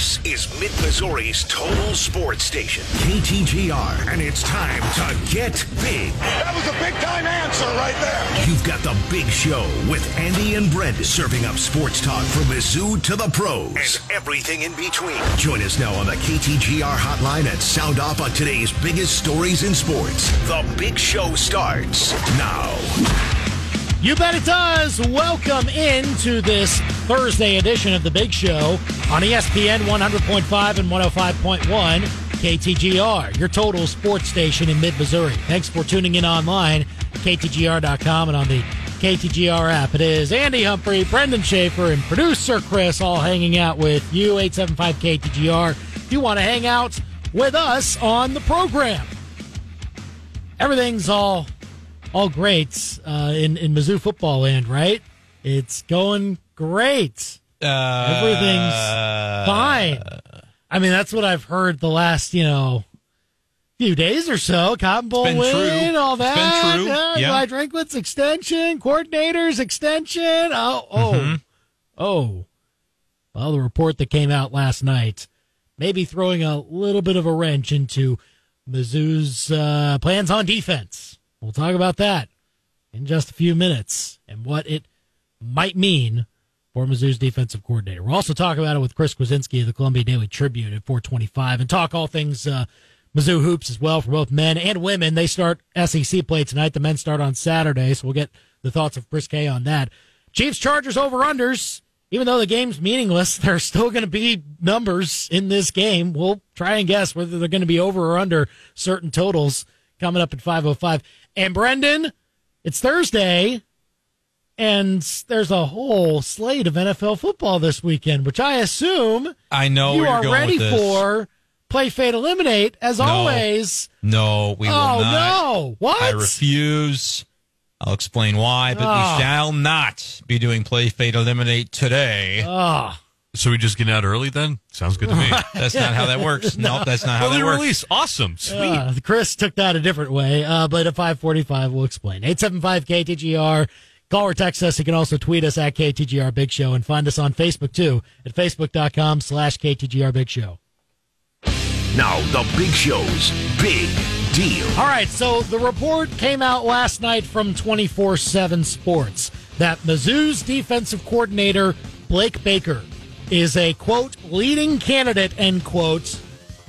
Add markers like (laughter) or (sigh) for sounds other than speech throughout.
This is Mid Missouri's total sports station, KTGR, and it's time to get big. That was a big time answer right there. You've got the big show with Andy and Brent serving up sports talk from Mizzou to the pros and everything in between. Join us now on the KTGR hotline and sound off on today's biggest stories in sports. The big show starts now. You bet it does. Welcome into this Thursday edition of The Big Show on ESPN 100.5 and 105.1 KTGR, your total sports station in mid Missouri. Thanks for tuning in online, KTGR.com, and on the KTGR app. It is Andy Humphrey, Brendan Schaefer, and producer Chris all hanging out with you, 875 KTGR. If you want to hang out with us on the program, everything's all all great uh, in in Mizzou football land, right? It's going great. Uh, Everything's fine. I mean, that's what I've heard the last you know few days or so. Cotton Bowl win, true. all It's been that. true. Yeah, Yeah. Eli Drinkwitz extension, coordinators extension. Oh, oh, Mm-hmm. oh. Well, the report that came out last night, maybe throwing a little bit of a wrench into Mizzou's uh, plans on defense. We'll talk about that in just a few minutes and what it might mean for Mizzou's defensive coordinator. We'll also talk about it with Chris Kwiecinski of the Columbia Daily Tribune at 425 and talk all things uh, Mizzou hoops as well for both men and women. They start SEC play tonight. The men start on Saturday, so we'll get the thoughts of Chris K on that. Chiefs Chargers over unders. Even though the game's meaningless, (laughs) there are still going to be numbers in this game. We'll try and guess whether they're going to be over or under certain totals coming up at 505. And Brendan, it's Thursday, and there's a whole slate of NFL football this weekend, which I assume I know you are ready for. Play Fade Eliminate, as No. always. No, we will not. oh, no. What? I refuse. I'll explain why, but Ah. we shall not be doing Play Fade Eliminate today. Ah. So we just get out early then? Sounds good to me. (laughs) That's not how that works. (laughs) No, that's not how Early that works. release. Awesome. Sweet. Uh, Chris took that a different way, uh, but at 545, we'll explain. 875 KTGR. Call or text us. You can also tweet us at KTGR Big Show and find us on Facebook too at facebook.com slash KTGR Big Show. Now, the big show's big deal. All right, so the report came out last night from 24 7 Sports that Mizzou's defensive coordinator, Blake Baker, is a quote, leading candidate, end quote,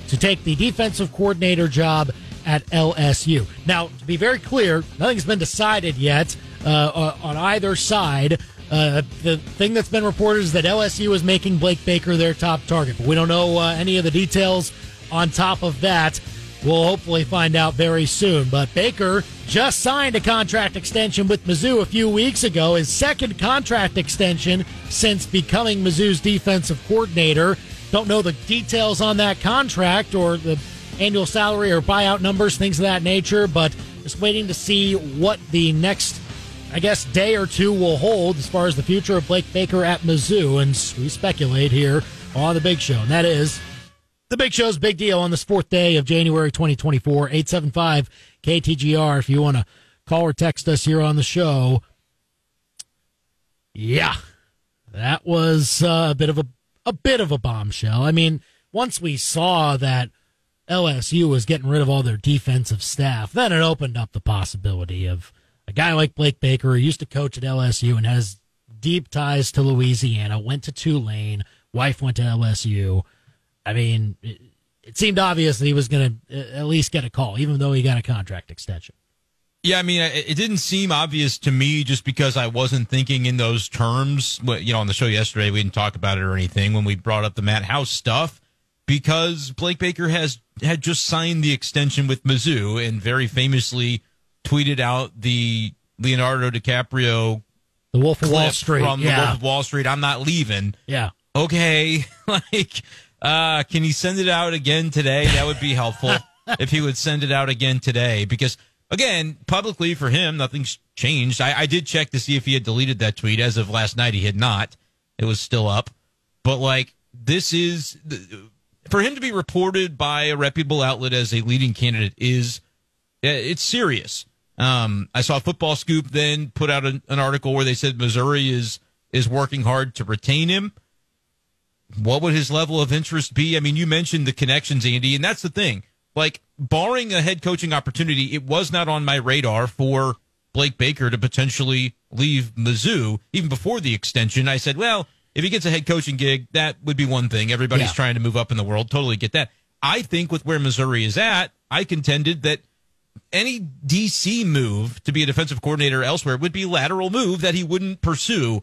to take the defensive coordinator job at LSU. Now, to be very clear, nothing's been decided yet uh, uh, on either side. Uh, the thing that's been reported is that LSU is making Blake Baker their top target, but we don't know uh, any of the details on top of that. We'll hopefully find out very soon. But Baker just signed a contract extension with Mizzou a few weeks ago, his second contract extension since becoming Mizzou's defensive coordinator. Don't know the details on that contract or the annual salary or buyout numbers, things of that nature, but just waiting to see what the next, I guess, day or two will hold as far as the future of Blake Baker at Mizzou. And we speculate here on the big show, and that is the Big Show's big deal on this fourth day of January 2024. 875 KTGR if you want to call or text us here on the show. Yeah, that was uh, a bit of a a bit of a bombshell. I mean, once we saw that LSU was getting rid of all their defensive staff, then it opened up the possibility of a guy like Blake Baker, who used to coach at LSU and has deep ties to Louisiana, went to Tulane, wife went to LSU. I mean, it, seemed obvious that he was going to uh, at least get a call, even though he got a contract extension. Yeah, I mean, it didn't seem obvious to me just because I wasn't thinking in those terms. You know, on the show yesterday, we didn't talk about it or anything when we brought up the Matt House stuff because Blake Baker has had just signed the extension with Mizzou and very famously tweeted out the Leonardo DiCaprio The Wolf of Wall Street. from the. Wolf of Wall Street. I'm not leaving. yeah. okay, (laughs) like, uh, can he send it out again today? That would be helpful (laughs) if he would send it out again today because. Again, publicly for him, nothing's changed. I, I did check to see if he had deleted that tweet. As of last night, he had not. It was still up. But like, this is for him to be reported by a reputable outlet as a leading candidate is it's serious. Um, I saw Football Scoop then put out an, an article where they said Missouri is is working hard to retain him what would his level of interest be? I mean, you mentioned the connections, Andy, and that's the thing. Like, barring a head coaching opportunity, it was not on my radar for Blake Baker to potentially leave Mizzou. Even before the extension, I said, well, if he gets a head coaching gig, that would be one thing. Everybody's Yeah. trying to move up in the world. Totally get that. I think with where Missouri is at, I contended that any DC move to be a defensive coordinator elsewhere would be a lateral move that he wouldn't pursue.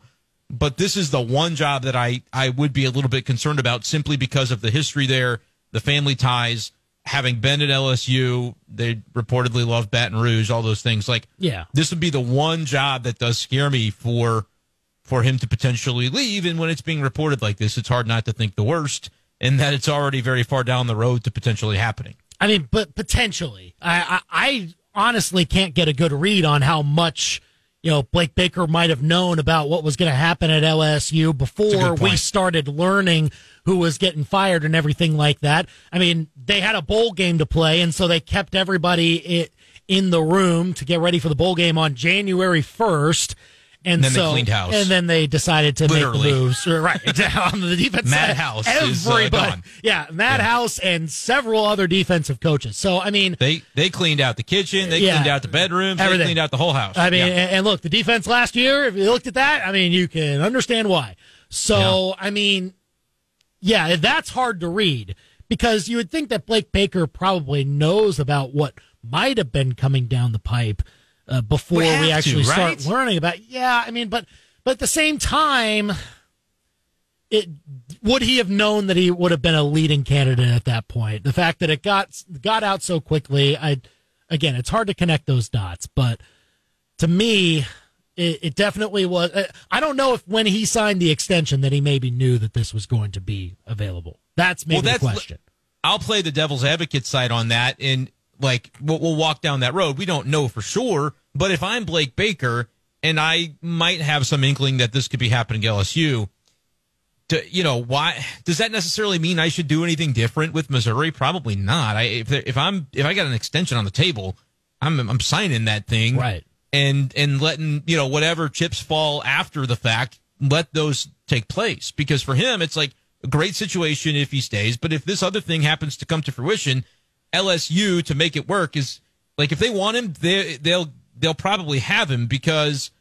But this is the one job that I, I would be a little bit concerned about simply because of the history there, the family ties, having been at LSU, they reportedly love Baton Rouge, all those things. Like, Yeah. this would be the one job that does scare me for for him to potentially leave. And when it's being reported like this, it's hard not to think the worst and that it's already very far down the road to potentially happening. I mean, but potentially, I, I, I honestly can't get a good read on how much you know Blake Baker might have known about what was going to happen at LSU before we started learning who was getting fired and everything like that. I mean, they had a bowl game to play, and so they kept everybody in the room to get ready for the bowl game on January first. And, And then they so, cleaned house. and then they decided to make Literally. the moves. Right (laughs) on the defense Matt side. House is, uh, Everybody, gone. yeah, Matt House and several other defensive coaches. So I mean, They they cleaned out the kitchen, they Yeah. cleaned out the bedrooms, Everything. they cleaned out the whole house. I mean, Yeah. and, and look, the defense last year. If you looked at that, I mean, you can understand why. So I mean, yeah, that's hard to read because you would think that Blake Baker probably knows about what might have been coming down the pipe uh, before We we, have to, actually right? start learning about. Yeah, I mean, but but at the same time. It would he have known that he would have been a leading candidate at that point? The fact that it got got out so quickly, I again, it's hard to connect those dots, but to me, it, it definitely was. uh, I don't know if when he signed the extension that he maybe knew that this was going to be available. That's maybe Well, the question. I'll play the devil's advocate side on that, and like we'll, we'll walk down that road. We don't know for sure, but if I'm Blake Baker and I might have some inkling that this could be happening at LSU, to, you know, why does that necessarily mean I should do anything different with Missouri? Probably not. I if if I'm if I got an extension on the table, I'm I'm signing that thing, Right. And and letting you know whatever chips fall after the fact, let those take place because for him it's like a great situation if he stays, but if this other thing happens to come to fruition, LSU to make it work is like if they want him, they they'll they'll probably have him because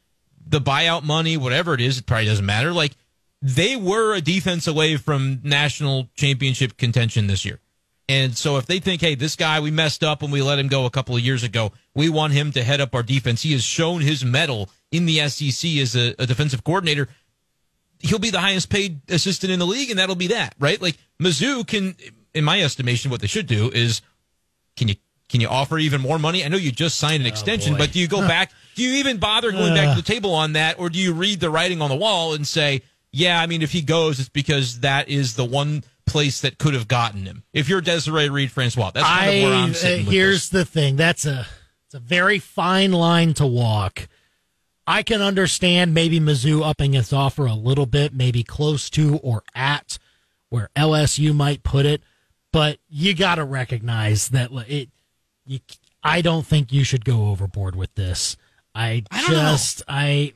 the buyout money, whatever it is, it probably doesn't matter. Like they were a defense away from national championship contention this year. And so if they think, hey, this guy, we messed up when we let him go a couple of years ago, we want him to head up our defense. He has shown his mettle in the SEC as a, a defensive coordinator. He'll be the highest paid assistant in the league, and that'll be that, right? Like Mizzou can, in my estimation, what they should do is can you can you offer even more money? I know you just signed an extension, boy. but do you go back? Do you even bother going back to the table on that, or do you read the writing on the wall and say, yeah, I mean, if he goes, it's because that is the one place that could have gotten him. If you're Desiree Reed Francois, that's kind of where I'm I sitting. uh, here's this. the thing. That's a it's a very fine line to walk. I can understand maybe Mizzou upping its offer a little bit, maybe close to or at where LSU might put it, but you got to recognize that it. You, I don't think you should go overboard with this. I, I don't know. just I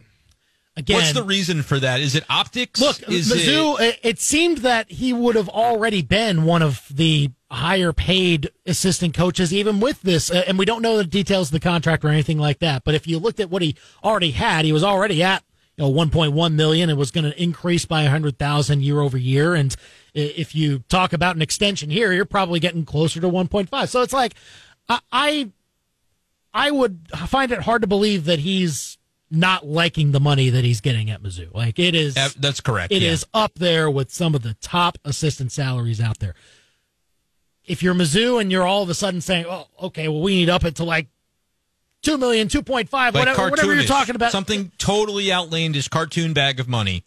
again. What's the reason for that? Is it optics? Look, is Mizzou. It, It, it seemed that he would have already been one of the higher paid assistant coaches, even with this. Uh, and we don't know the details of the contract or anything like that. But if you looked at what he already had, he was already at you know 1.1 million. It was going to increase by 100,000 year over year. And if you talk about an extension here, you're probably getting closer to 1.5. So it's like I. I would find it hard to believe that he's not liking the money that he's getting at Mizzou. Like it is, that's correct. it yeah. is up there with some of the top assistant salaries out there. If you're Mizzou and you're all of a sudden saying, "Oh, okay, well, we need up it to like two million, two point five, like whatever, whatever you're talking about," something totally outlandish, cartoon bag of money.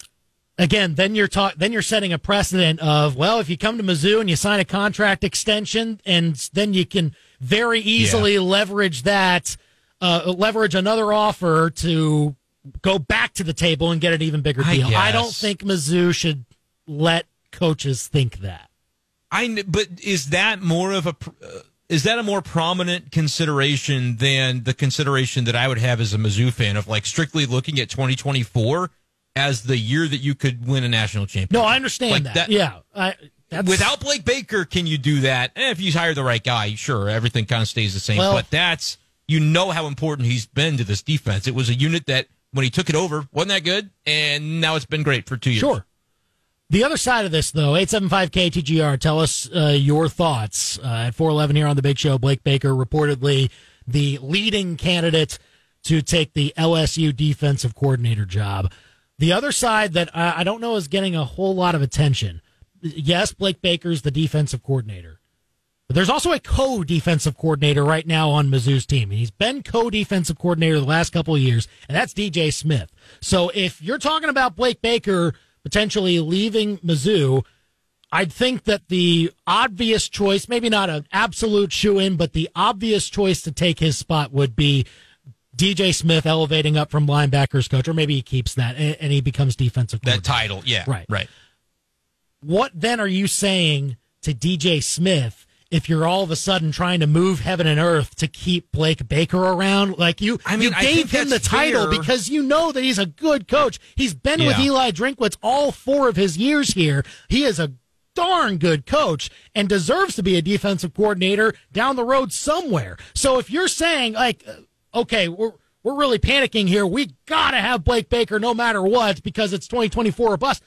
again, then you're talk, then you're setting a precedent of, well, if you come to Mizzou and you sign a contract extension, and then you can very easily leverage that, uh, leverage another offer to go back to the table and get an even bigger deal. I don't think Mizzou should let coaches think that. I but is that more of a uh, is that a more prominent consideration than the consideration that I would have as a Mizzou fan of like strictly looking at 2024? as the year that you could win a national championship. No, I understand Like that. that- Yeah, I, that's, Without Blake Baker, can you do that? Eh, if you hire the right guy, sure, everything kind of stays the same. Well- but that's you know how important he's been to this defense. It was a unit that when he took it over wasn't that good, and now it's been great for two years. Sure. The other side of this, though, 875 KTGR, tell us uh, your thoughts. Uh, at 411 here on the big show, Blake Baker reportedly the leading candidate to take the LSU defensive coordinator job. The other side that I, I don't know is getting a whole lot of attention. Yes, Blake Baker's the defensive coordinator. But there's also a co-defensive coordinator right now on Mizzou's team. He's been co-defensive coordinator the last couple of years, and that's DJ Smith. So if you're talking about Blake Baker potentially leaving Mizzou, I'd think that the obvious choice, maybe not an absolute shoe in, but the obvious choice to take his spot would be DJ Smith elevating up from linebackers coach, or maybe he keeps that and, and he becomes defensive That title, yeah, Right. right. what then are you saying to DJ Smith if you're all of a sudden trying to move heaven and earth to keep Blake Baker around? Like you, I mean, you gave him the title fair. because you know that he's a good coach. He's been with Eli Drinkwitz all four of his years here. He is a darn good coach and deserves to be a defensive coordinator down the road somewhere. So if you're saying like, uh, okay, we're we're really panicking here. We gotta have Blake Baker no matter what because it's 2024 or bust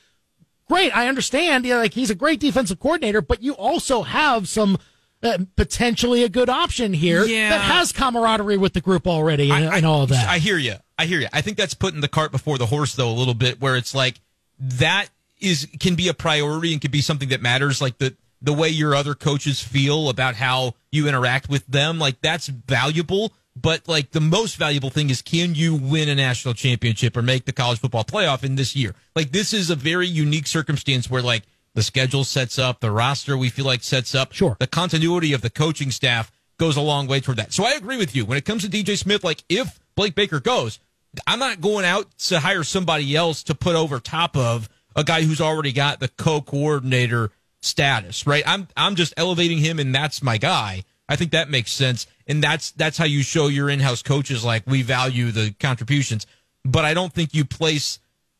great. I understand. Yeah, like he's a great defensive coordinator, but you also have some uh, potentially a good option here Yeah. that has camaraderie with the group already and, and all of that. I hear you. I hear you. I think that's putting the cart before the horse, though, a little bit, where it's like that is can be a priority and can be something that matters, like the the way your other coaches feel about how you interact with them. Like that's valuable. But like the most valuable thing is can you win a national championship or make the college football playoff in this year? Like this is a very unique circumstance where like the schedule sets up, the roster we feel like sets up. Sure. The continuity of the coaching staff goes a long way toward that. So I agree with you. When it comes to DJ Smith, like if Blake Baker goes, I'm not going out to hire somebody else to put over top of a guy who's already got the co-coordinator status, right? I'm I'm just elevating him and that's my guy. I think that makes sense. And that's that's how you show your in-house coaches like we value the contributions. But I don't think you place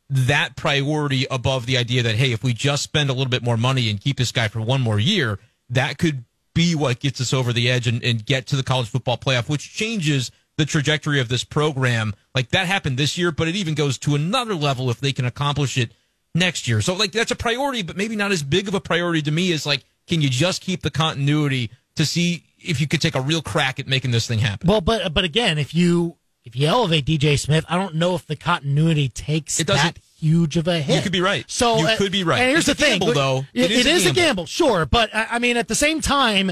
that priority above the idea that hey, if we just spend a little bit more money and keep this guy for one more year, that could be what gets us over the edge and, and get to the college football playoff, which changes the trajectory of this program. Like that happened this year, but it even goes to another level if they can accomplish it next year. So like that's a priority, but maybe not as big of a priority to me as like, can you just keep the continuity to see if you could take a real crack at making this thing happen? well, but but again, if you if you elevate DJ Smith, I don't know if the continuity takes It doesn't- that huge of a hit. You could be right. So You uh, could be right. And here's It's the a thing, gamble, though. It, It is a is a gamble. gamble, sure. But I I mean, at the same time,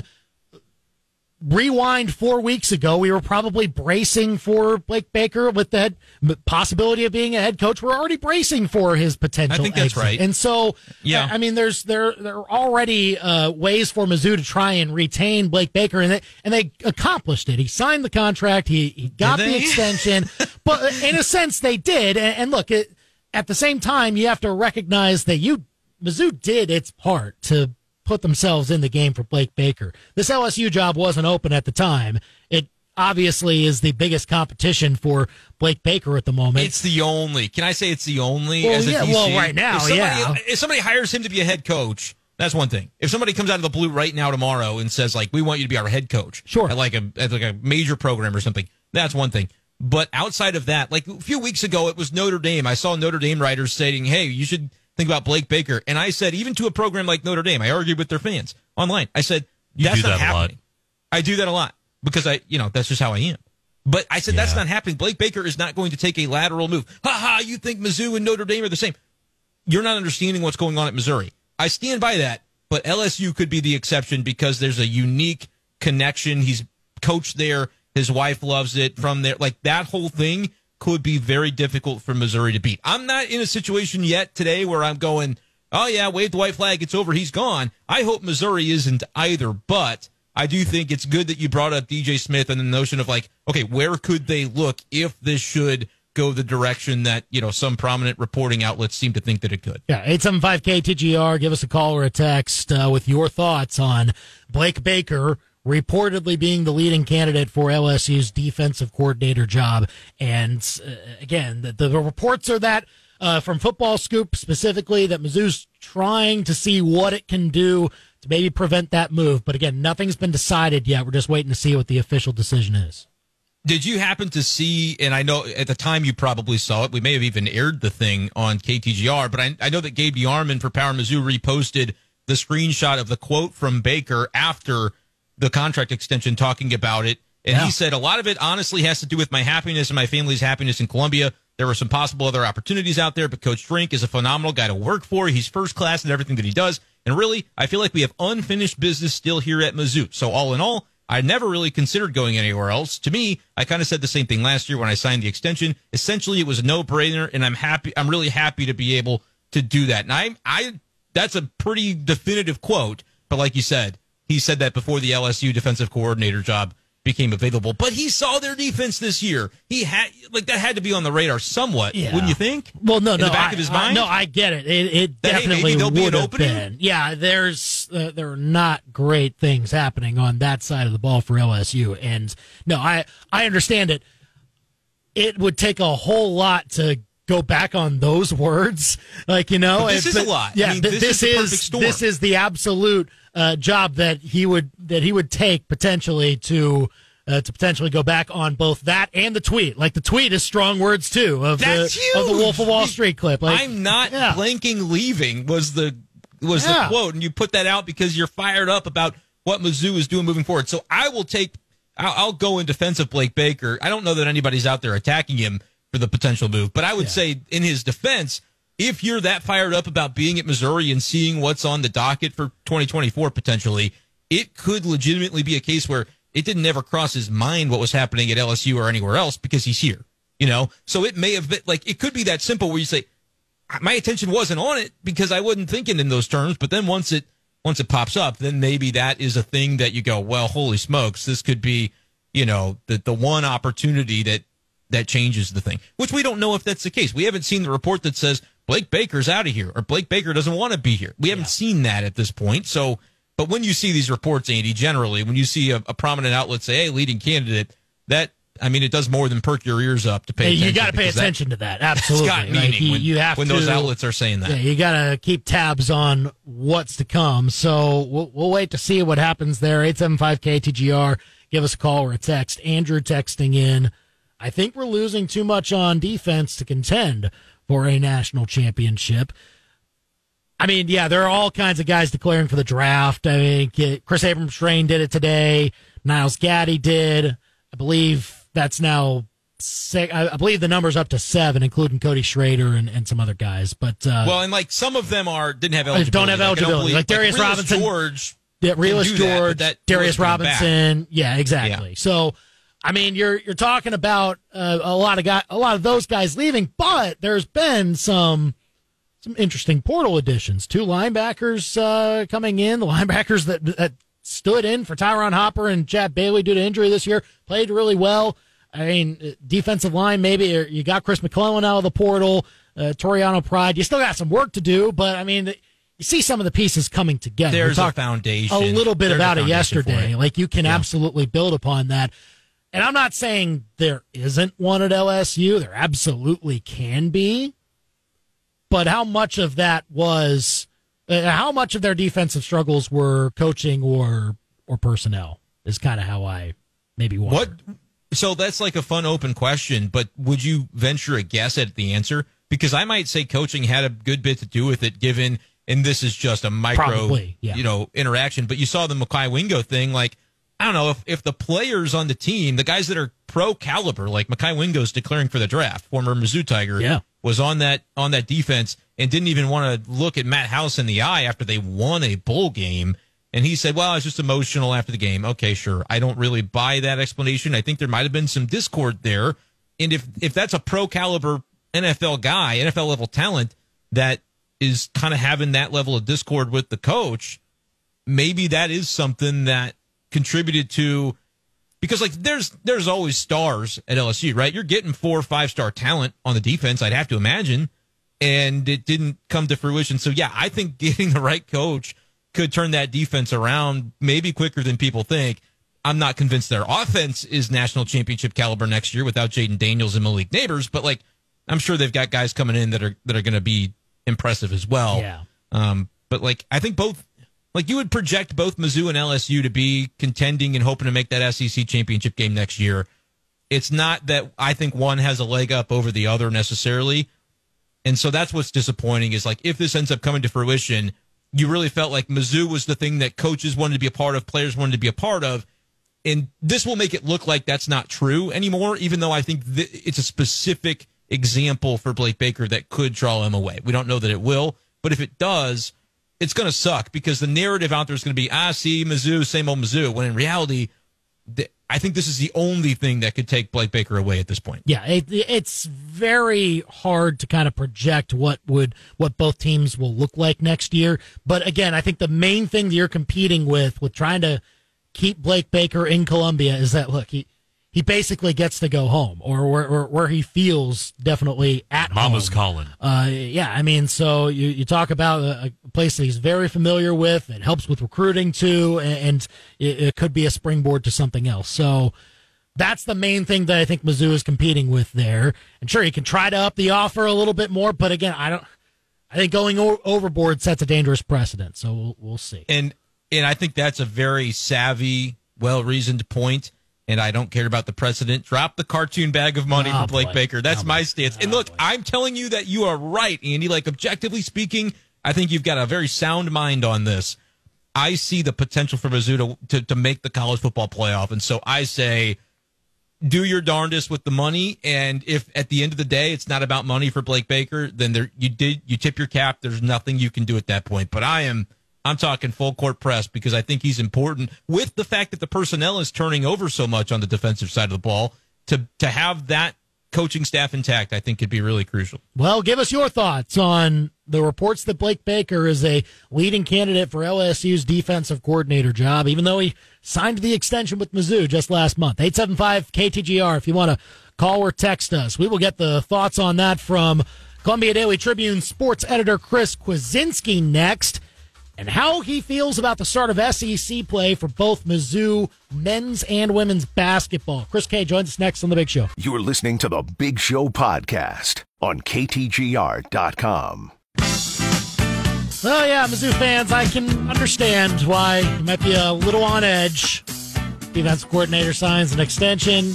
rewind four weeks ago, we were probably bracing for Blake Baker with the head, possibility of being a head coach. We're already bracing for his potential. I think that's exit. right. And so, Yeah. I I mean, there's there there are already uh, ways for Mizzou to try and retain Blake Baker, and they and they accomplished it. He signed the contract. He he got the (laughs) extension, but in a sense, they did. And, and look, it, at the same time, you have to recognize that you Mizzou did its part to put themselves in the game for Blake Baker. This LSU job wasn't open at the time. It obviously is the biggest competition for Blake Baker at the moment. It's the only. Can I say it's the only? Well, yeah, well, right now, if somebody, yeah. If somebody hires him to be a head coach, that's one thing. If somebody comes out of the blue right now tomorrow and says like, "We want you to be our head coach," Sure. at like a at like a major program or something, that's one thing. But outside of that, like a few weeks ago, it was Notre Dame. I saw Notre Dame writers saying, "Hey, you should think about Blake Baker," and I said, even to a program like Notre Dame, I argued with their fans online. I said, "That's not that happening." I do that a lot because I, you know, that's just how I am. But I said that's not happening. Blake Baker is not going to take a lateral move. Ha ha! You think Mizzou and Notre Dame are the same? You're not understanding what's going on at Missouri. I stand by that, but LSU could be the exception because there's a unique connection. He's coached there. His wife loves it from there. Like that whole thing could be very difficult for Missouri to beat. I'm not in a situation yet today where I'm going, oh yeah, wave the white flag. It's over. He's gone. I hope Missouri isn't either, but I do think it's good that you brought up DJ Smith and the notion of like, okay, where could they look if this should go the direction that, you know, some prominent reporting outlets seem to think that it could. Yeah, 875 KTGR. Give us a call or a text uh, with your thoughts on Blake Baker reportedly being the leading candidate for LSU's defensive coordinator job. And uh, again, the, the reports are that uh, from Football Scoop specifically that Mizzou's trying to see what it can do to maybe prevent that move. But again, nothing's been decided yet. We're just waiting to see what the official decision is. Did you happen to see, and I know at the time you probably saw it, we may have even aired the thing on KTGR, but I, I know that Gabe DeArmond for Power Mizzou reposted the screenshot of the quote from Baker after the contract extension talking about it. And Yeah. he said, a lot of it honestly has to do with my happiness and my family's happiness in Columbia. There were some possible other opportunities out there, but Coach Drink is a phenomenal guy to work for. He's first class in everything that he does. And really, I feel like we have unfinished business still here at Mizzou. So all in all, I never really considered going anywhere else. To me, I kind of said the same thing last year when I signed the extension. Essentially, it was a no-brainer, and I'm happy. I'm really happy to be able to do that. And I, I, that's a pretty definitive quote. But like you said, he said that before the LSU defensive coordinator job became available. But he saw their defense this year. He had like that had to be on the radar somewhat, Yeah. wouldn't you think? Well, no, In no, the back I, of his I- no, I get it. It, it That, definitely be an would have opening? been. Yeah, there's uh, there are not great things happening on that side of the ball for LSU, and no, I I understand it. It would take a whole lot to go back on those words, (laughs) like you know. But this it- is a lot. I Yeah, mean, th- this is this the is this is the absolute uh, job that he would that he would take potentially to. Uh, to potentially go back on both that and the tweet, like the tweet is strong words too of That's the of the. Wolf of Wall Street clip. Like, I'm not yeah. blanking leaving was the was Yeah. the quote, and you put that out because you're fired up about what Mizzou is doing moving forward. So I will take. I'll, I'll go in defense of Blake Baker. I don't know that anybody's out there attacking him for the potential move, but I would say in his defense, if you're that fired up about being at Missouri and seeing what's on the docket for 2024 potentially, it could legitimately be a case where it didn't ever cross his mind what was happening at LSU or anywhere else because he's here. You know, so it may have been like it could be that simple where you say, my attention wasn't on it because I wasn't thinking in those terms. But then once it once it pops up, then maybe that is a thing that you go, well, holy smokes, this could be, you know, the the one opportunity that that changes the thing. Which we don't know if that's the case. We haven't seen the report that says Blake Baker's out of here or Blake Baker doesn't want to be here. We haven't seen that at this point. So, but when you see these reports, Andy, generally when you see a, a prominent outlet say, "Hey, leading candidate," that I mean, it does more than perk your ears up to pay. You attention got to pay because that- attention to that. (laughs) Absolutely. got Like, meaning you, when, you have when to, those outlets are saying that. Yeah, you got to keep tabs on what's to come. So we'll, we'll wait to see what happens there. 875 KTGR. Give us a call or a text. Andrew texting in. I think we're losing too much on defense to contend for a national championship. I mean, yeah, there are all kinds of guys declaring for the draft. I mean, Kris Abrams-Draine did it today. Niles Gaddy did. I believe that's now. Six, I believe the number's up to seven, including Cody Schrader and, and some other guys. But uh, Well, and like some of them are didn't have eligibility. don't eligibility. have Like, eligibility. believe- Like Darius Realus Robinson. George. Yeah, Realus do that, George, that Darius. Robinson. Yeah, exactly. Yeah. So, I mean, you're you're talking about uh, a lot of guy, a lot of those guys leaving, but there's been some some interesting portal additions. Two linebackers uh, coming in. The (laughs) linebackers that that stood in for Ty'Ron Hopper and Chad Bailey due to injury this year played really well. I mean, uh, defensive line maybe you got Chris McClellan out of the portal. Uh, Toriano Pride. You still got some work to do, but I mean. You see some of the pieces coming together. There's a foundation. a little bit There's about it yesterday. it. Like you can absolutely build upon that. And I'm not saying there isn't one at LSU. There absolutely can be. But how much of that was uh, how much of their defensive struggles were coaching or or personnel is kind of how I maybe wonder. What? So that's like a fun open question, but would you venture a guess at the answer? Because I might say coaching had a good bit to do with it, given, and this is just a micro, Probably, yeah. you know, interaction. But you saw the Mekhi Wingo thing, like I don't know if if the players on the team, the guys that are pro caliber, like Mekhi Wingo's declaring for the draft, former Mizzou Tiger, Yeah. was on that on that defense and didn't even want to look at Matt House in the eye after they won a bowl game. And he said, "Well, I was just emotional after the game." Okay, sure. I don't really buy that explanation. I think there might have been some discord there. And if if that's a pro caliber NFL guy, NFL level talent that is kind of having that level of discord with the coach, maybe that is something that contributed to because like there's there's always stars at LSU, right? You're getting four or five star talent on the defense, I'd have to imagine, and it didn't come to fruition. So yeah, I think (laughs) getting the right coach could turn that defense around maybe quicker than people think. I'm not convinced their offense is national championship caliber next year without Jayden Daniels and Malik Nabers, but like I'm sure they've got guys coming in that are that are going to be impressive as well. Yeah. Um, but like I think both, like you would project both Mizzou and LSU to be contending and hoping to make that SEC championship game next year. It's not that I think one has a leg up over the other necessarily. And so that's what's disappointing is like if this ends up coming to fruition, you really felt like Mizzou was the thing that coaches wanted to be a part of, players wanted to be a part of. And this will make it look like that's not true anymore, even though I think th- it's a specific example for Blake Baker that could draw him away. We don't know that it will, but if it does, it's going to suck because the narrative out there is going to be, ah, see, Mizzou, same old Mizzou. When in reality, the, I think this is the only thing that could take Blake Baker away at this point. Yeah, it, it's very hard to kind of project what would what both teams will look like next year. But again, I think the main thing that you're competing with with trying to keep Blake Baker in Columbia is that look he he basically gets to go home or where, where, where he feels definitely at Mama's home. calling. Uh, yeah, I mean, so you, you talk about a, a place that he's very familiar with. It helps with recruiting too, and, and it, it could be a springboard to something else. So that's the main thing that I think Mizzou is competing with there. And sure, he can try to up the offer a little bit more, but again, I don't. I think going o- overboard sets a dangerous precedent. So we'll, we'll see. And and I think that's a very savvy, well reasoned point. And I don't care about the precedent. Drop the cartoon bag of money Oh, ah, for Blake boy. Baker. That's Oh, my stance. and Oh, look, boy. I'm telling you that you are right, Andy. Like objectively speaking, I think you've got a very sound mind on this. I see the potential for Mizzou to, to, to make the college football playoff. And so I say, do your darndest with the money. And if at the end of the day it's not about money for Blake Baker, then there you did you tip your cap. There's nothing you can do at that point. But I am I'm talking full court press because I think he's important with the fact that the personnel is turning over so much on the defensive side of the ball. To to have that coaching staff intact, I think could be really crucial. Well, give us your thoughts on the reports that Blake Baker is a leading candidate for LSU's defensive coordinator job, even though he signed the extension with Mizzou just last month. 875 KTGR if you want to call or text us. We will get the thoughts on that from Columbia Daily Tribune sports editor Chris Kwiecinski next and how he feels about the start of SEC play for both Mizzou men's and women's basketball. Chris K joins us next on The Big Show. You're listening to the Big Show podcast on KTGR.com. Well, yeah, Mizzou fans, I can understand why you might be a little on edge. Defense coordinator signs an extension,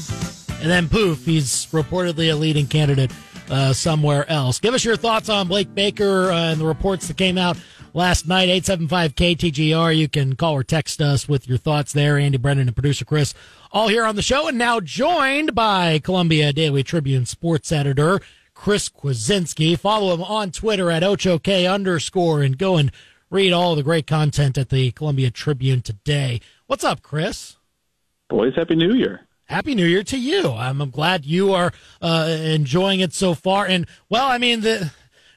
and then poof, he's reportedly a leading candidate uh, somewhere else. Give us your thoughts on Blake Baker uh, and the reports that came out last night. 875 KTGR. You can call or text us with your thoughts there. Andy Brendan and producer Chris, all here on the show, and now joined by Columbia Daily Tribune sports editor Chris Kwiecinski. Follow him on Twitter at OchoK underscore and go and read all the great content at the Columbia Tribune today. What's up, Chris? Boys, Happy New Year. Happy New Year to you. I'm, I'm glad you are uh, enjoying it so far. And well, I mean, the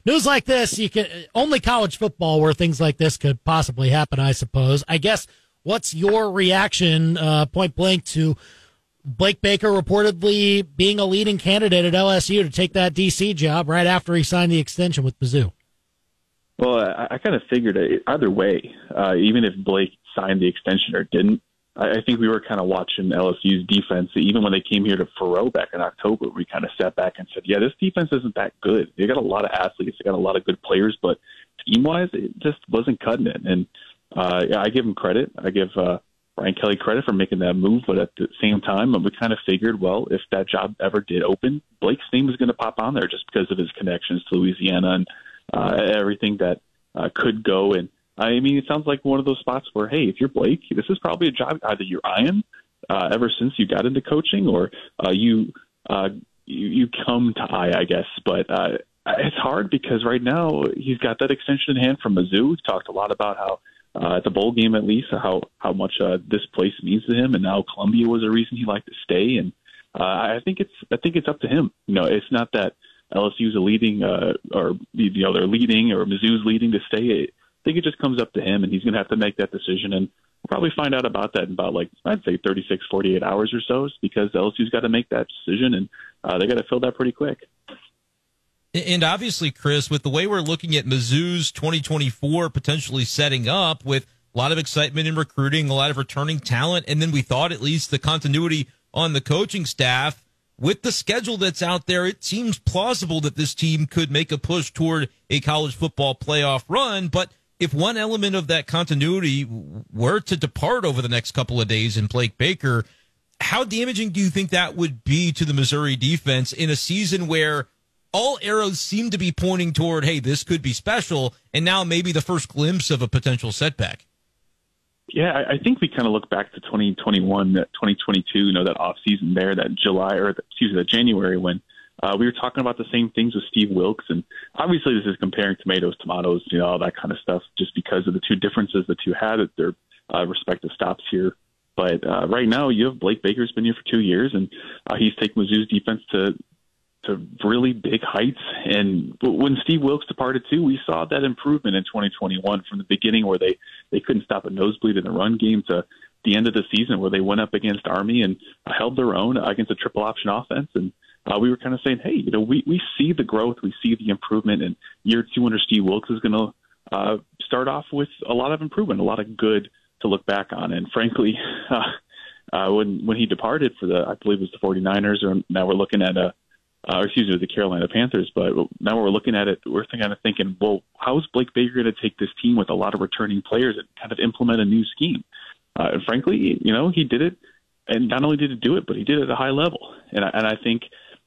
news like this, you can only college football where things like this could possibly happen. I suppose. I guess. What's your reaction, uh, point blank, to Blake Baker reportedly being a leading candidate at LSU to take that DC job right after he signed the extension with Mizzou? Well, I, I kind of figured it, either way, uh, even if Blake signed the extension or didn't, I, I think we were kind of watching LSU's defense. Even when they came here to Faurot back in October, we kind of sat back and said, "Yeah, this defense isn't that good. They got a lot of athletes, they got a lot of good players, but team wise, it just wasn't cutting it." And uh, yeah, I give him credit. I give uh, Brian Kelly credit for making that move, but at the same time, we kind of figured, well, if that job ever did open, Blake's name was going to pop on there just because of his connections to Louisiana and uh, everything that uh, could go. And I mean, it sounds like one of those spots where, hey, if you're Blake, this is probably a job either you're eyeing uh, ever since you got into coaching, or uh, you, uh, you you come to eye, I guess. But uh, it's hard because right now he's got that extension in hand from Mizzou. We've talked a lot about how uh, at the bowl game, at least, how how much uh, this place means to him, and now Columbia was a reason he liked to stay. And uh, I think it's I think it's up to him. You know, it's not that LSU's a leading uh, or you know they're leading or Mizzou's leading to stay. I think it just comes up to him, and he's going to have to make that decision. And probably find out about that in about like I'd say 36, 48 hours or so, because LSU's got to make that decision, and uh, they got to fill that pretty quick. And obviously, Chris, with the way we're looking at Mizzou's 2024 potentially setting up with a lot of excitement in recruiting, a lot of returning talent, and then we thought at least the continuity on the coaching staff, with the schedule that's out there, it seems plausible that this team could make a push toward a college football playoff run. But if one element of that continuity were to depart over the next couple of days in Blake Baker, how damaging do you think that would be to the Missouri defense in a season where all arrows seem to be pointing toward, hey, this could be special, and now maybe the first glimpse of a potential setback? Yeah, I, think we kind of look back to 2021, 2022, you know, that off season there, that July or excuse me, that January when uh, we were talking about the same things with Steve Wilks, and obviously this is comparing tomatoes, tomatoes, you know, all that kind of stuff, just because of the two differences the two had at their uh, respective stops here. But uh, right now, you have Blake Baker's been here for two years, and uh, he's taken Mizzou's defense to to really big heights. And when Steve Wilks departed too, we saw that improvement in 2021 from the beginning, where they they couldn't stop a nosebleed in the run game, to the end of the season, where they went up against Army and held their own against a triple option offense. And uh, we were kind of saying, hey, you know, we we see the growth, we see the improvement, and year two under Steve Wilks is going to uh, start off with a lot of improvement, a lot of good to look back on. And frankly, (laughs) uh, uh, when when he departed for the, I believe it was the 49ers, or now we're looking at a uh, excuse me, the Carolina Panthers. But now we're looking at it, we're kind of thinking, well, how is Blake Baker going to take this team with a lot of returning players and kind of implement a new scheme? Uh, and frankly, you know, he did it, and not only did he do it, but he did it at a high level. And I, and I think,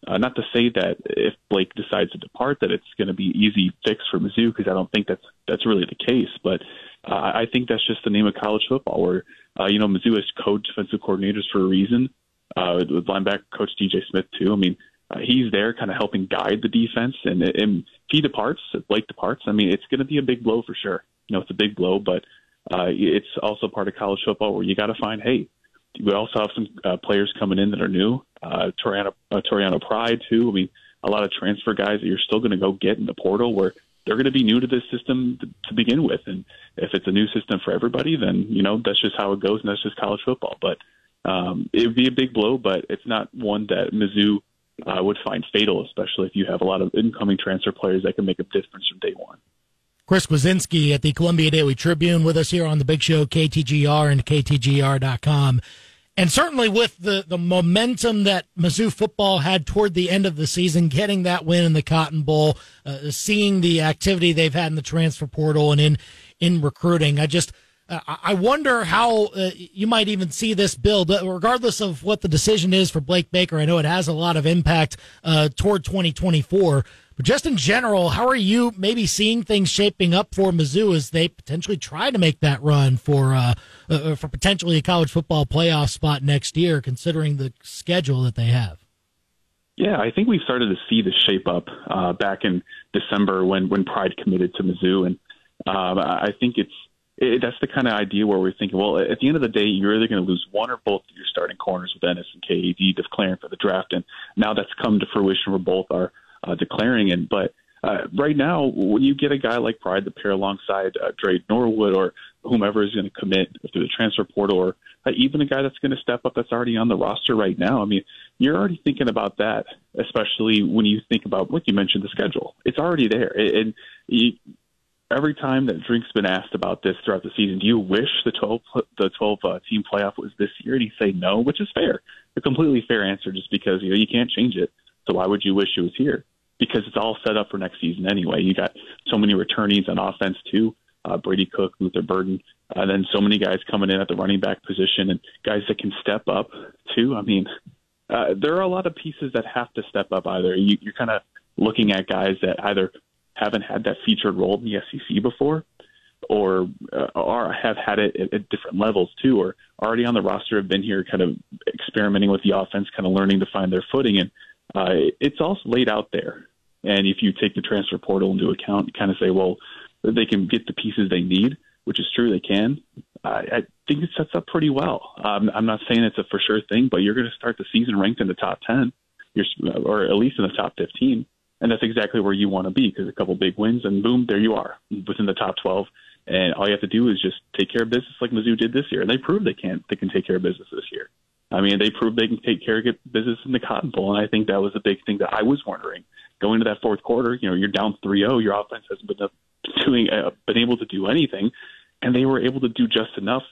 uh, not to say that if Blake decides to depart, that it's going to be easy fix for Mizzou, because I don't think that's that's really the case. But uh, I think that's just the name of college football, where uh, you know Mizzou has coach defensive coordinators for a reason. Uh, with linebacker coach DJ Smith too. I mean, uh, he's there kind of helping guide the defense. And, and if he departs, if Blake departs, I mean, it's going to be a big blow for sure. You know, it's a big blow, but uh, it's also part of college football where you got to find, hey, we also have some uh, players coming in that are new. Uh, Toriano, uh, Pride, too. I mean, a lot of transfer guys that you're still going to go get in the portal where they're going to be new to this system to, to begin with. And if it's a new system for everybody, then, you know, that's just how it goes, and that's just college football. But um, it would be a big blow, but it's not one that Mizzou I would find fatal, especially if you have a lot of incoming transfer players that can make a difference from day one. Chris Kwiecinski at the Columbia Daily Tribune with us here on the Big Show, KTGR and KTGR.com. And certainly with the, the momentum that Mizzou football had toward the end of the season, getting that win in the Cotton Bowl, uh, seeing the activity they've had in the transfer portal and in, in recruiting, I just – uh, I wonder how uh, you might even see this build, regardless of what the decision is for Blake Baker. I know it has a lot of impact uh, toward 2024, but just in general, how are you maybe seeing things shaping up for Mizzou as they potentially try to make that run for uh, uh, for potentially a college football playoff spot next year, considering the schedule that they have? Yeah, I think we started to see the shape up back in December when when Pride committed to Mizzou, and um, I think it's it, that's the kind of idea where we're thinking, well, at the end of the day, you're either going to lose one or both of your starting corners with Ennis and KAD declaring for the draft, and now that's come to fruition where both are uh, declaring. And but uh, right now, when you get a guy like Pride to pair alongside uh, Dre Norwood or whomever is going to commit through the transfer portal, or uh, even a guy that's going to step up that's already on the roster right now, I mean, you're already thinking about that, especially when you think about, like you mentioned, the schedule. It's already there, and you, every time that Drink's been asked about this throughout the season, do you wish the 12 the 12 uh, team playoff was this year? And he'd say no, which is fair, a completely fair answer, just because you know you can't change it. So why would you wish it was here? Because it's all set up for next season anyway. You got so many returnees on offense too. Uh, Brady Cook, Luther Burden, and uh, then so many guys coming in at the running back position, and guys that can step up too. I mean, uh, there are a lot of pieces that have to step up. Either you, you're kind of looking at guys that either haven't had that featured role in the SEC before, or uh, or have had it at, at different levels too, or already on the roster have been here, kind of experimenting with the offense, kind of learning to find their footing, and uh, it's all laid out there. And if you take the transfer portal into account, you kind of say, well, they can get the pieces they need, which is true, they can. Uh, I think it sets up pretty well. Um, I'm not saying it's a for sure thing, but you're going to start the season ranked in the top 10, or at least in the top 15 and that's exactly where you want to be because a couple big wins and boom, there you are within the top 12. And all you have to do is just take care of business like Mizzou did this year. And they proved they can they can take care of business this year. I mean, they proved they can take care of business in the Cotton Bowl, and I think that was a big thing that I was wondering going into that fourth quarter. You know, you're down 3-0, your offense hasn't been doing uh, been able to do anything, and they were able to do just enough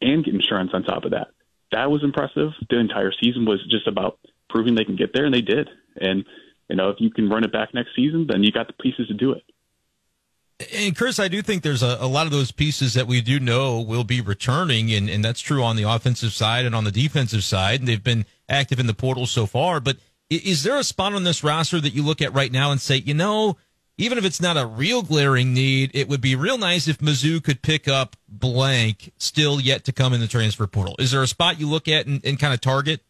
and get insurance on top of that. That was impressive. The entire season was just about proving they can get there, and they did. And you know, if you can run it back next season, then you got the pieces to do it. And Chris, I do think there's a, a, lot of those pieces that we do know will be returning, and, and that's true on the offensive side and on the defensive side. And they've been active in the portal so far. But is there a spot on this roster that you look at right now and say, you know, even if it's not a real glaring need, it would be real nice if Mizzou could pick up blank still yet to come in the transfer portal. Is there a spot you look at and, and kind of target?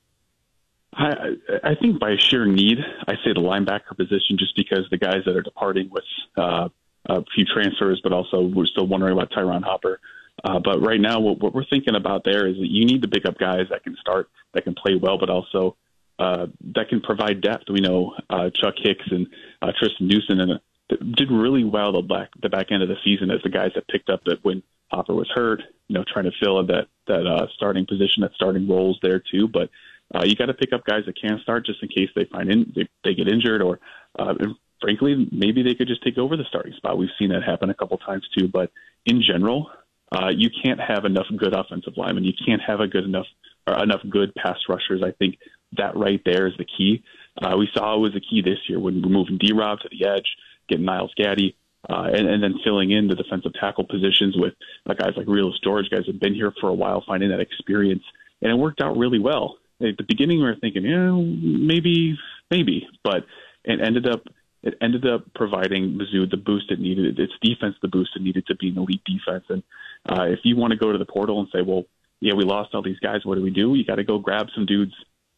I, I think by sheer need, I say the linebacker position, just because the guys that are departing with uh, a few transfers, but also we're still wondering about Ty'Ron Hopper. Uh, but right now, what, what we're thinking about there is that you need to pick up guys that can start, that can play well, but also uh, that can provide depth. We know uh, Chuck Hicks and uh, Triston Newson and uh, did really well the back the back end of the season as the guys that picked up that when Hopper was hurt, you know, trying to fill that that uh, starting position, that starting roles there too. But uh, you got to pick up guys that can start just in case they find in they, they get injured or uh, frankly, maybe they could just take over the starting spot. We've seen that happen a couple times too. But in general, uh, you can't have enough good offensive linemen. You can't have a good enough or enough good pass rushers. I think that right there is the key. Uh, we saw it was the key this year when we're moving D Rob to the edge, getting Myles Gaddy, uh, and, and then filling in the defensive tackle positions with uh, guys like Realus George, guys have been here for a while, finding that experience, and it worked out really well. At the beginning, we were thinking, yeah, maybe, maybe, but it ended up it ended up providing Mizzou the boost it needed. Its defense the boost it needed to be an elite defense. And uh, if you want to go to the portal and say, well, yeah, we lost all these guys. What do we do? You got to go grab some dudes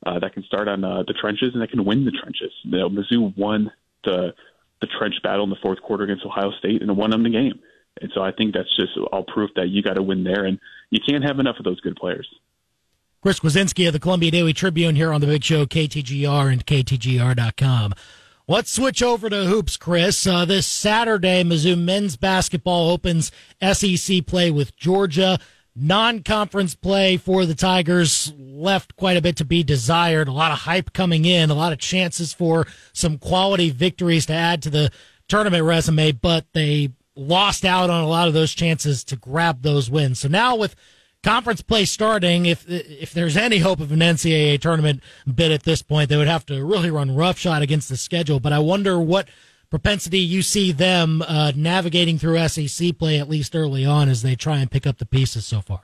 uh, that can start on uh, the trenches and that can win the trenches. You know, Mizzou won the the trench battle in the fourth quarter against Ohio State and won them the game. And so I think that's just all proof that you got to win there, and you can't have enough of those good players. Chris Kwiecinski of the Columbia Daily Tribune here on the Big Show, KTGR and KTGR.com. Let's switch over to hoops, Chris. Uh, this Saturday, Mizzou men's basketball opens SEC play with Georgia. Non-conference play for the Tigers left quite a bit to be desired. A lot of hype coming in, a lot of chances for some quality victories to add to the tournament resume, but they lost out on a lot of those chances to grab those wins. So now with conference play starting, if if there's any hope of an NCAA tournament bid at this point, they would have to really run roughshod against the schedule. But I wonder what propensity you see them uh, navigating through SEC play at least early on as they try and pick up the pieces so far.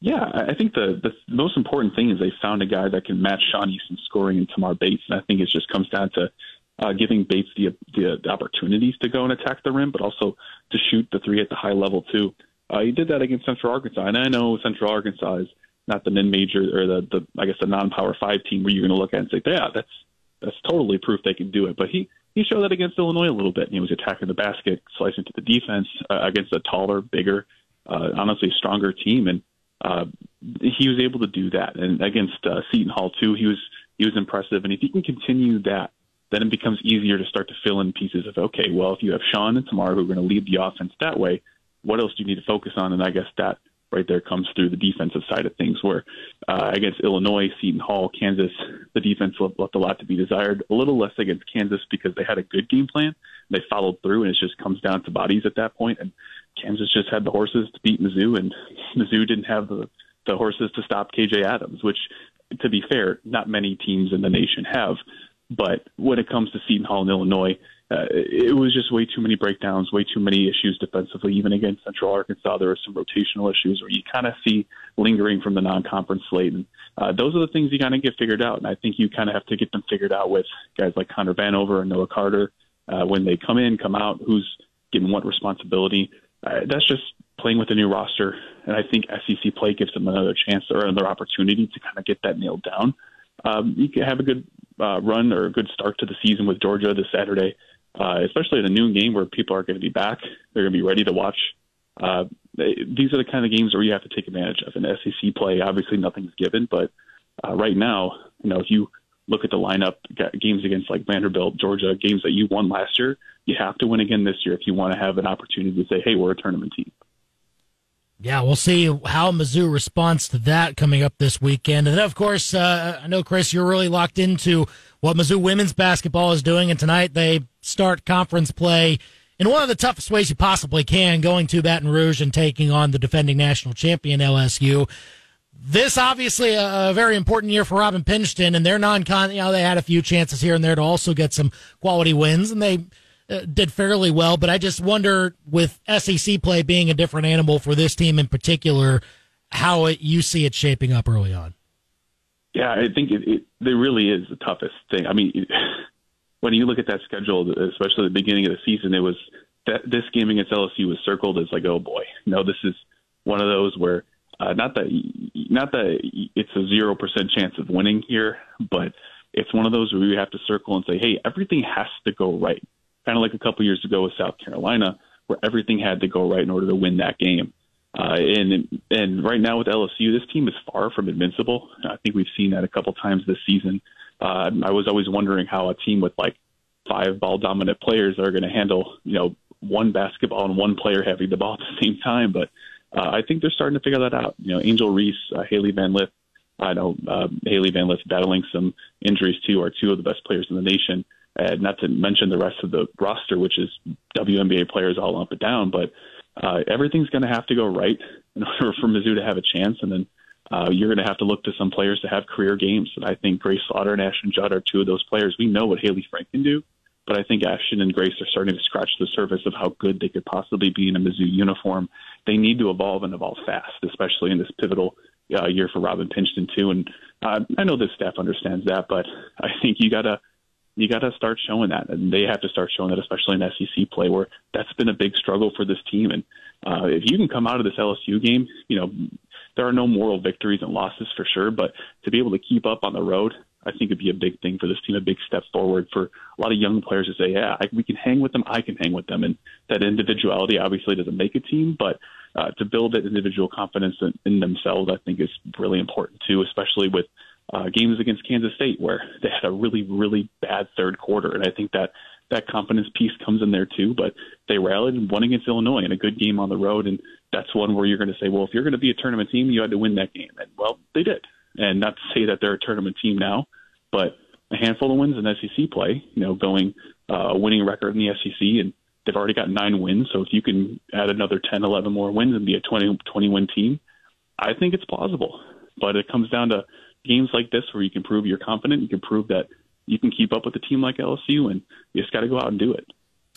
Yeah, I think the the most important thing is they found a guy that can match Sean Easton's scoring and Tamar Bates, and I think it just comes down to uh, giving Bates the, the the opportunities to go and attack the rim, but also to shoot the three at the high level too. Uh, he did that against Central Arkansas, and I know Central Arkansas is not the mid-major or the, the I guess the non-power five team where you're going to look at and say, yeah, that's that's totally proof they can do it. But he he showed that against Illinois a little bit. He was attacking the basket, slicing to the defense uh, against a taller, bigger, uh, honestly stronger team, and uh, he was able to do that. And against uh, Seton Hall too, he was he was impressive. And if he can continue that, then it becomes easier to start to fill in pieces of okay, well, if you have Sean and Tamar who are going to lead the offense that way what else do you need to focus on? And I guess that right there comes through the defensive side of things, where uh, against Illinois, Seton Hall, Kansas, the defense left, left a lot to be desired. A little less against Kansas because they had a good game plan. They followed through, and it just comes down to bodies at that point. And Kansas just had the horses to beat Mizzou, and (laughs) Mizzou didn't have the the horses to stop KJ Adams, which, to be fair, not many teams in the nation have. But when it comes to Seton Hall and Illinois, uh, it was just way too many breakdowns, way too many issues defensively. Even against Central Arkansas, there were some rotational issues where you kind of see lingering from the non-conference slate, and uh, those are the things you kind of get figured out. And I think you kind of have to get them figured out with guys like Connor Vanover and Noah Carter uh, when they come in, come out, who's getting what responsibility. Uh, that's just playing with a new roster, and I think SEC play gives them another chance or another opportunity to kind of get that nailed down. Um, you can have a good uh, run or a good start to the season with Georgia this Saturday uh, especially a noon game where people are going to be back. They're going to be ready to watch. Uh, these are the kind of games where you have to take advantage of. In SEC play, obviously nothing's given, but uh, right now, you know, if you look at the lineup, games against like Vanderbilt, Georgia, games that you won last year, you have to win again this year if you want to have an opportunity to say, hey, we're a tournament team. Yeah, we'll see how Mizzou responds to that coming up this weekend. And then, of course, uh, I know, Chris, you're really locked into what Mizzou women's basketball is doing. And tonight they start conference play in one of the toughest ways you possibly can, going to Baton Rouge and taking on the defending national champion LSU. this obviously a, a, very important year for Robin Pingeton and their non-con. You know, they had a few chances here and there to also get some quality wins, and they uh, did fairly well. But I just wonder, with SEC play being a different animal for this team in particular, how it, you see it shaping up early on. Yeah, I think it, it, it really is the toughest thing. I mean, (laughs) when you look at that schedule, especially the beginning of the season, it was that this game against LSU was circled as like, oh boy, no, this is one of those where uh, not that not that it's a zero percent chance of winning here, but it's one of those where you have to circle and say, hey, everything has to go right. Kind of like a couple years ago with South Carolina, where everything had to go right in order to win that game. Uh, and and right now with LSU, this team is far from invincible. I think we've seen that a couple times this season. Uh, I was always wondering how a team with like five ball dominant players are going to handle you know one basketball and one player having the ball at the same time. But uh, I think they're starting to figure that out. You know, Angel Reese, uh, Hailey Van Lith. I know uh, Hailey Van Lith battling some injuries too, are two of the best players in the nation. And not to mention the rest of the roster, which is WNBA players all up and down. But uh, everything's going to have to go right in (laughs) order for Mizzou to have a chance. And then uh, you're going to have to look to some players to have career games. And I think Grace Slaughter and Ashton Judd are two of those players. We know what Hayley Frank can do, but I think Ashton and Grace are starting to scratch the surface of how good they could possibly be in a Mizzou uniform. They need to evolve and evolve fast, especially in this pivotal uh, year for Robin Pingeton too. And uh, I know this staff understands that, but I think you got to you got to start showing that, and they have to start showing that, especially in SEC play, where that's been a big struggle for this team. And uh, if you can come out of this LSU game, you know there are no moral victories and losses for sure, but to be able to keep up on the road, I think it'd be a big thing for this team, a big step forward for a lot of young players to say, yeah, I, we can hang with them, I can hang with them, and that individuality obviously doesn't make a team, but uh, to build that individual confidence in, in themselves, I think is really important too, especially with uh, games against Kansas State where they had a really, really bad third quarter. And I think that that confidence piece comes in there too. But they rallied and won against Illinois in a good game on the road. And that's one where you're going to say, well, if you're going to be a tournament team, you had to win that game. And well, they did. And not to say that they're a tournament team now, but a handful of wins in SEC play, you know, going uh, winning record in the SEC and they've already got nine wins. So if you can add another 10, 11 more wins and be a 20, 20 win team, I think it's plausible. But it comes down to games like this where you can prove you're confident, you can prove that you can keep up with a team like LSU, and you just got to go out and do it.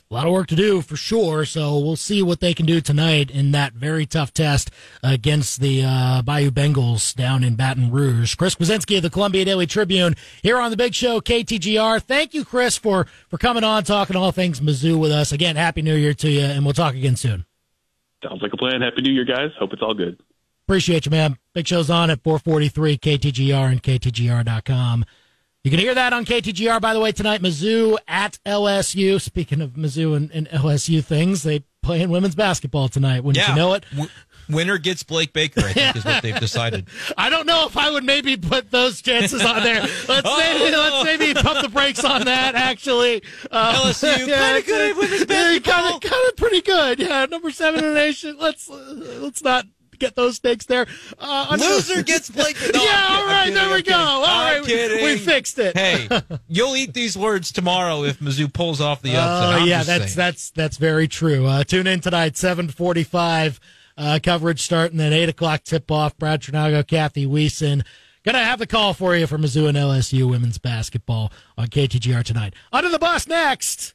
A lot of work to do for sure. So we'll see what they can do tonight in that very tough test against the uh, Bayou Bengals down in Baton Rouge. Chris Kwiecinski of the Columbia Daily Tribune here on the Big Show KTGR. Thank you, Chris, for for coming on talking all things Mizzou with us. Again, happy New Year to you, and we'll talk again soon. Sounds like a plan. Happy New Year, guys. Hope it's all good. Appreciate you, man. Big show's on at 443 KTGR and KTGR.com. You can hear that on KTGR, by the way, tonight. Mizzou at LSU. Speaking of Mizzou and, and LSU things, they play in women's basketball tonight. Wouldn't yeah. you know it? W- winner gets Blake Baker, I think is what they've decided. (laughs) I don't know if I would maybe put those chances on there. Let's (laughs) oh. maybe let's maybe pump the brakes on that. Actually, um, LSU (laughs) yeah, kind of good at women's basketball. Kind of, kind of pretty good. Yeah, number seven in the nation. Let's let's not get those stakes there. Uh, Loser gets Blake. (laughs) No, yeah, all right, kidding, there we go. All right, we, we, fixed it. Hey, (laughs) you'll eat these words tomorrow if Mizzou pulls off the upset. Oh yeah, that's saying. that's that's very true. Uh, tune in tonight, seven forty-five. Uh, coverage starting at eight o'clock. Tip off. Brad Trinago, Kathy Weeson. Gonna have the call for you for Mizzou and LSU women's basketball on KTGR tonight. Under the bus next.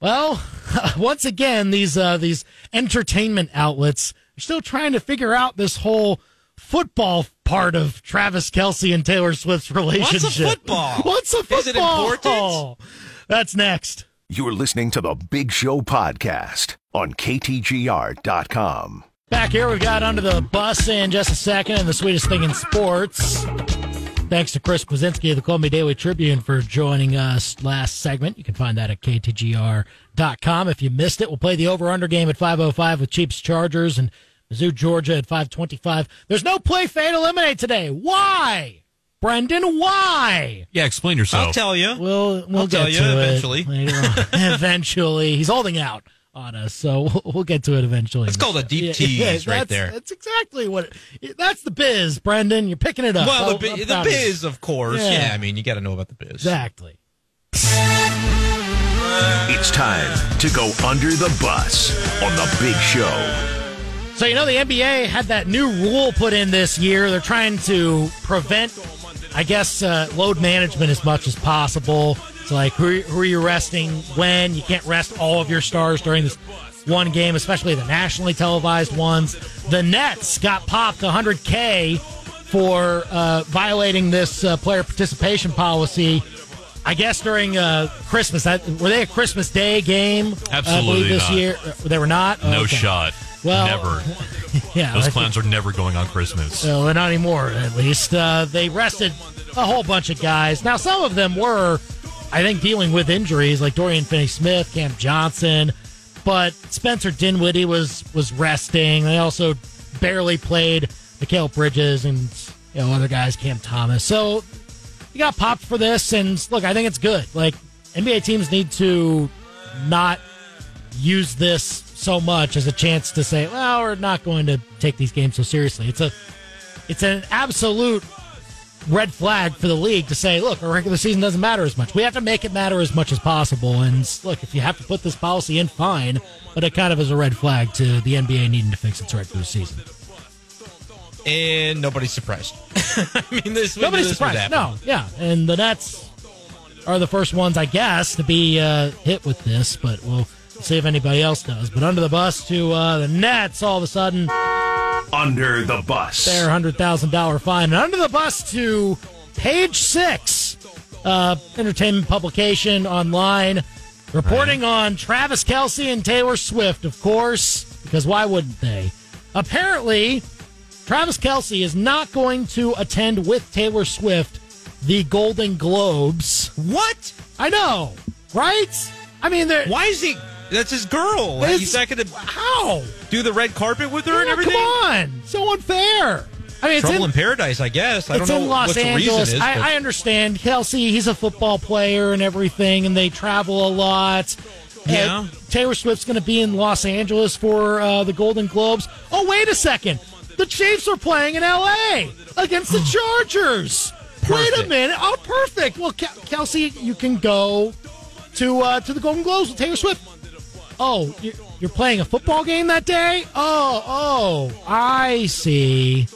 Well, (laughs) once again, these uh, these entertainment outlets are still trying to figure out this whole football part of Travis Kelce and Taylor Swift's relationship. What's a football? (laughs) What's a football? Is it important? That's next. You're listening to the Big Show podcast on KTGR.com. Back here, we've got under the bus in just a second, and the sweetest thing in sports. Thanks to Chris Kwiecinski of the Columbia Daily Tribune for joining us last segment. You can find that at ktgr.com. If you missed it, we'll play the over-under game at 505 with Chiefs Chargers and Mizzou, Georgia at 525. There's no play fade eliminate today. Why? Brendan, why? Yeah, explain yourself. I'll tell you. We'll, we'll I'll get tell you to eventually. (laughs) eventually. He's holding out on us. So (laughs) we'll, get to it eventually. It's called a deep tease right there. That's exactly what. It, that's the biz, Brendan. You're picking it up. Well, the, the biz, of course. Yeah. yeah, I mean, you got to know about the biz. Exactly. It's time to go under the bus on the Big Show. So, you know, the NBA had that new rule put in this year. They're trying to prevent, I guess, uh, load management as much as possible. So, like, who, who are you resting when? You can't rest all of your stars during this one game, especially the nationally televised ones. The Nets got popped 100K for uh, violating this uh, player participation policy. I guess during uh, Christmas, were they a Christmas Day game? I Absolutely this not. year, Uh, they were not. No Okay. shot. Well, never. (laughs) Yeah, Those clowns are never going on Christmas. so not anymore, at least. Uh, they rested a whole bunch of guys. Now, some of them were, I think, dealing with injuries, like Dorian Finney-Smith, Cam Johnson, but Spencer Dinwiddie was was resting. They also barely played Mikal Bridges and you know other guys, Cam Thomas. So you got popped for this, and look, I think it's good. Like NBA teams need to not use this so much as a chance to say, well, we're not going to take these games so seriously. It's a it's an absolute red flag for the league to say, look, our regular season doesn't matter as much. We have to make it matter as much as possible. And look, if you have to put this policy in, fine. But it kind of is a red flag to the NBA needing to fix its regular season. and nobody's surprised. (laughs) I mean, this Nobody's this surprised. No, yeah. And the Nets are the first ones, I guess, to be uh, hit with this, but we'll see if anybody else does. But under the bus to uh, the Nets, all of a sudden, Under the bus. their hundred thousand dollar fine. And under the bus to page six, uh, entertainment publication online, reporting on Travis Kelce and Taylor Swift, of course, because why wouldn't they? Apparently, Travis Kelce is not going to attend with Taylor Swift the Golden Globes. What? I know, right? I mean, Why is he? That's his girl. It's- He's not going to how? do the red carpet with her and everything. Come on, so unfair. I mean, it's Trouble in- in paradise, I guess. I it's don't know in Los Angeles. is. I, I understand Kelce. He's a football player and everything, and they travel a lot. Yeah. Uh, Taylor Swift's going to be in Los Angeles for uh, the Golden Globes. Oh, wait a second. The Chiefs are playing in L.A. against the (sighs) Chargers. Wait a minute. Oh, perfect. Well, Kelce, you can go to uh, to the Golden Globes with Taylor Swift. Oh, you're, you're playing a football game that day? Oh, oh, I see.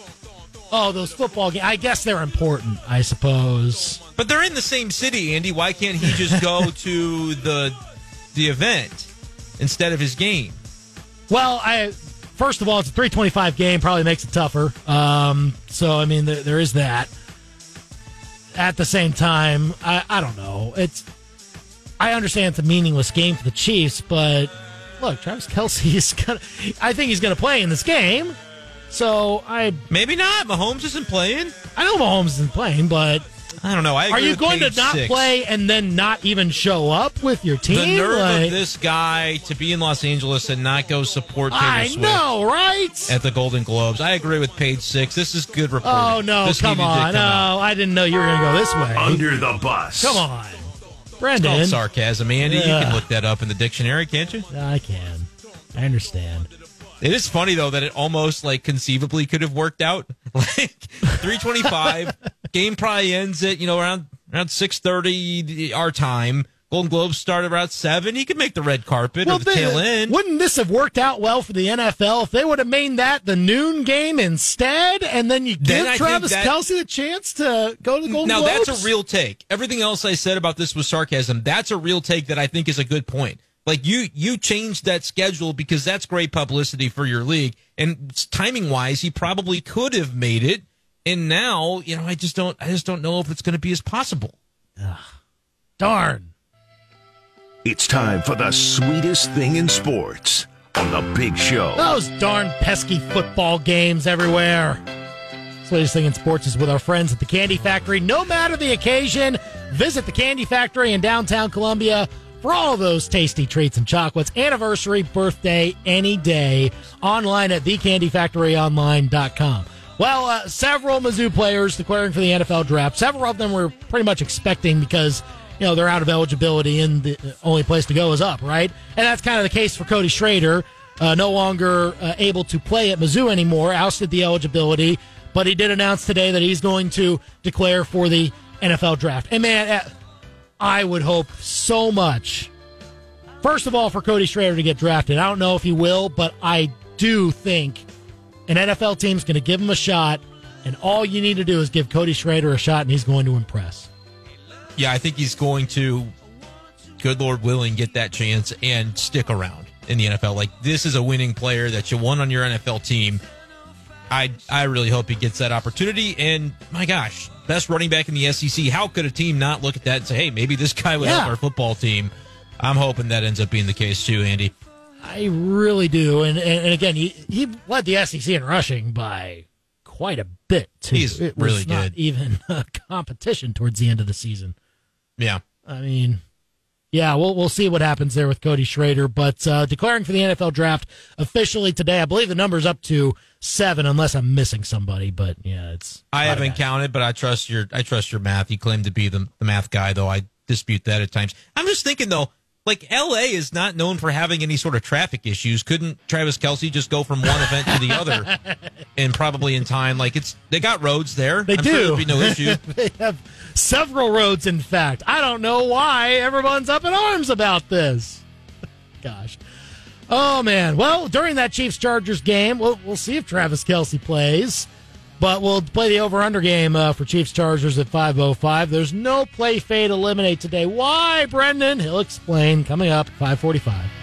Oh, those football games. I guess they're important, I suppose. But they're in the same city, Andy. Why can't he just go (laughs) to the the event instead of his game? Well, I first of all, it's a 325 game, probably makes it tougher. Um, so, I mean, there, there is that. At the same time, I, I don't know. It's I understand it's a meaningless game for the Chiefs, but look, Travis Kelce (laughs) is gonna. I think he's gonna play in this game. So I Maybe not. Mahomes isn't playing. I know Mahomes isn't playing, but I don't know. I are you with going to not six. play and then not even show up with your team? The nerve Like, of this guy to be in Los Angeles and not go support Taylor I Swift know, right? at the Golden Globes. I agree with page six. This is good reporting. Oh no! This come on! come No, out. I didn't know you were going to go this way. Under the bus. Come on, Called Brendan. sarcasm, Andy. You can look that up in the dictionary, can't you? I can. I understand. It is funny though that it almost like conceivably could have worked out. (laughs) Like three twenty five, (laughs) game probably ends at you know around around six thirty our time. Golden Globes start around seven. He could make the red carpet or the they- tail end. wouldn't this have worked out well for the NFL if they would have made that the noon game instead, and then you give I think Travis that- Kelce the chance to go to the Golden now Globes? Now that's a real take. Everything else I said about this was sarcasm. That's a real take that I think is a good point. Like you, you changed that schedule because that's great publicity for your league. And timing wise, he probably could have made it. And now, you know, I just don't, I just don't know if it's going to be as possible. darn. It's time for the sweetest thing in sports on the big show. Those darn pesky football games everywhere. Sweetest thing in sports is with our friends at the Candy Factory. No matter the occasion, visit the Candy Factory in downtown Columbia for all those tasty treats and chocolates. Anniversary, birthday, any day. Online at thecandyfactoryonline.com. Well, uh, several Mizzou players declaring for the NFL draft. Several of them were pretty much expecting because you know they're out of eligibility and the only place to go is up, right? And that's kind of the case for Cody Schrader. Uh, no longer uh, able to play at Mizzou anymore, ousted the eligibility, but he did announce today that he's going to declare for the NFL draft. And man, uh, I would hope so much. First of all, for Cody Schrader to get drafted. I don't know if he will, but I do think an NFL team's going to give him a shot, and all you need to do is give Cody Schrader a shot, and he's going to impress. Yeah, I think he's going to, good Lord willing, get that chance and stick around in the NFL. Like this is a winning player that you want on your NFL team. I I really hope he gets that opportunity. And my gosh, best running back in the SEC. How could a team not look at that and say, hey, maybe this guy would Yeah. help our football team? I'm hoping that ends up being the case too, Andy. I really do. And, and, and again, he, he led the SEC in rushing by quite a bit, too. He's it really not good. even (laughs) a competition towards the end of the season. Yeah. I mean, yeah, we'll we'll see what happens there with Cody Schrader. But uh, declaring for the NFL draft officially today, I believe the number's up to seven, unless I'm missing somebody. But yeah, it's I haven't counted, but I trust your I trust your math. You claim to be the, the math guy, though I dispute that at times. I'm just thinking though, like LA is not known for having any sort of traffic issues. Couldn't Travis Kelce just go from one event to the other (laughs) and probably in time? Like it's they got roads there. They I'm do. Sure be no issue. (laughs) they have several roads. In fact, I don't know why everyone's up in arms about this. (laughs) Gosh. Oh man. Well, during that Chiefs Chargers game, we'll, we'll see if Travis Kelce plays. But we'll play the over under game uh, for Chiefs Chargers at 505. There's no play fade eliminate today. Why, Brendan? He'll explain coming up at 545.